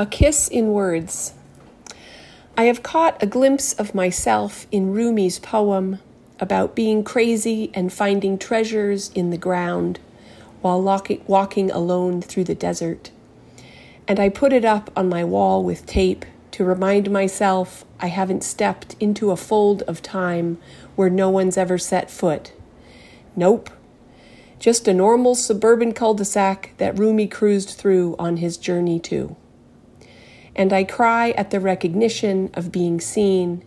A Kiss in Words. I have caught a glimpse of myself in Rumi's poem about being crazy and finding treasures in the ground while walking alone through the desert. And I put it up on my wall with tape to remind myself I haven't stepped into a fold of time where no one's ever set foot. Nope. Just a normal suburban cul de sac that Rumi cruised through on his journey to and I cry at the recognition of being seen,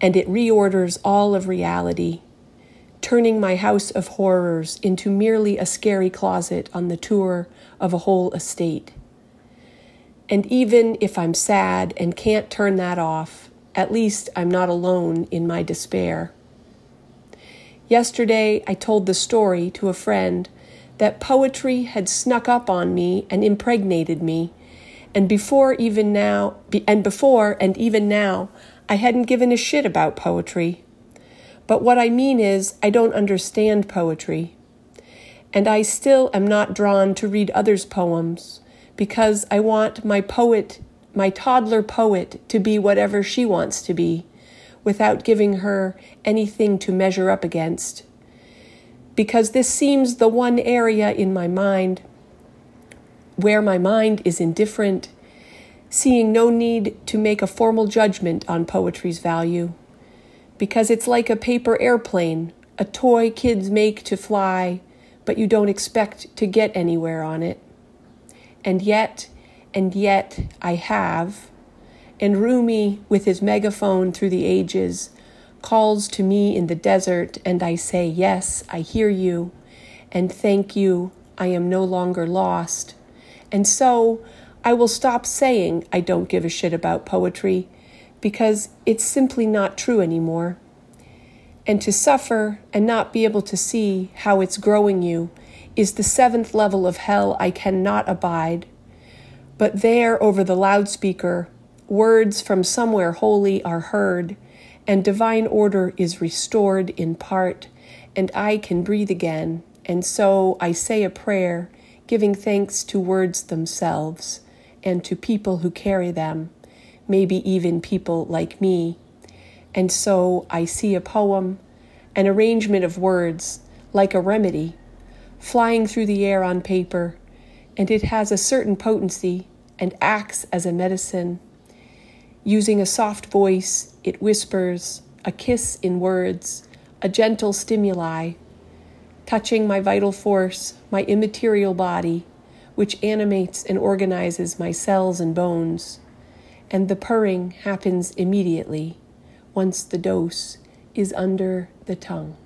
and it reorders all of reality, turning my house of horrors into merely a scary closet on the tour of a whole estate. And even if I'm sad and can't turn that off, at least I'm not alone in my despair. Yesterday, I told the story to a friend that poetry had snuck up on me and impregnated me and before even now, and before and even now, I hadn't given a shit about poetry. But what I mean is, I don't understand poetry. And I still am not drawn to read others' poems because I want my poet, my toddler poet, to be whatever she wants to be without giving her anything to measure up against. Because this seems the one area in my mind where my mind is indifferent, seeing no need to make a formal judgment on poetry's value. Because it's like a paper airplane, a toy kids make to fly, but you don't expect to get anywhere on it. And yet, and yet, I have. And Rumi, with his megaphone through the ages, calls to me in the desert, and I say, Yes, I hear you, and thank you, I am no longer lost. And so I will stop saying I don't give a shit about poetry because it's simply not true anymore. And to suffer and not be able to see how it's growing you is the seventh level of hell I cannot abide. But there, over the loudspeaker, words from somewhere holy are heard, and divine order is restored in part, and I can breathe again. And so I say a prayer giving thanks to words themselves and to people who carry them, maybe even people like me. And so I see a poem, an arrangement of words, like a remedy, flying through the air on paper, and it has a certain potency and acts as a medicine. Using a soft voice, it whispers, a kiss in words, a gentle stimuli touching my vital force, my immaterial body, which animates and organizes my cells and bones. And the purring happens immediately once the dose is under the tongue.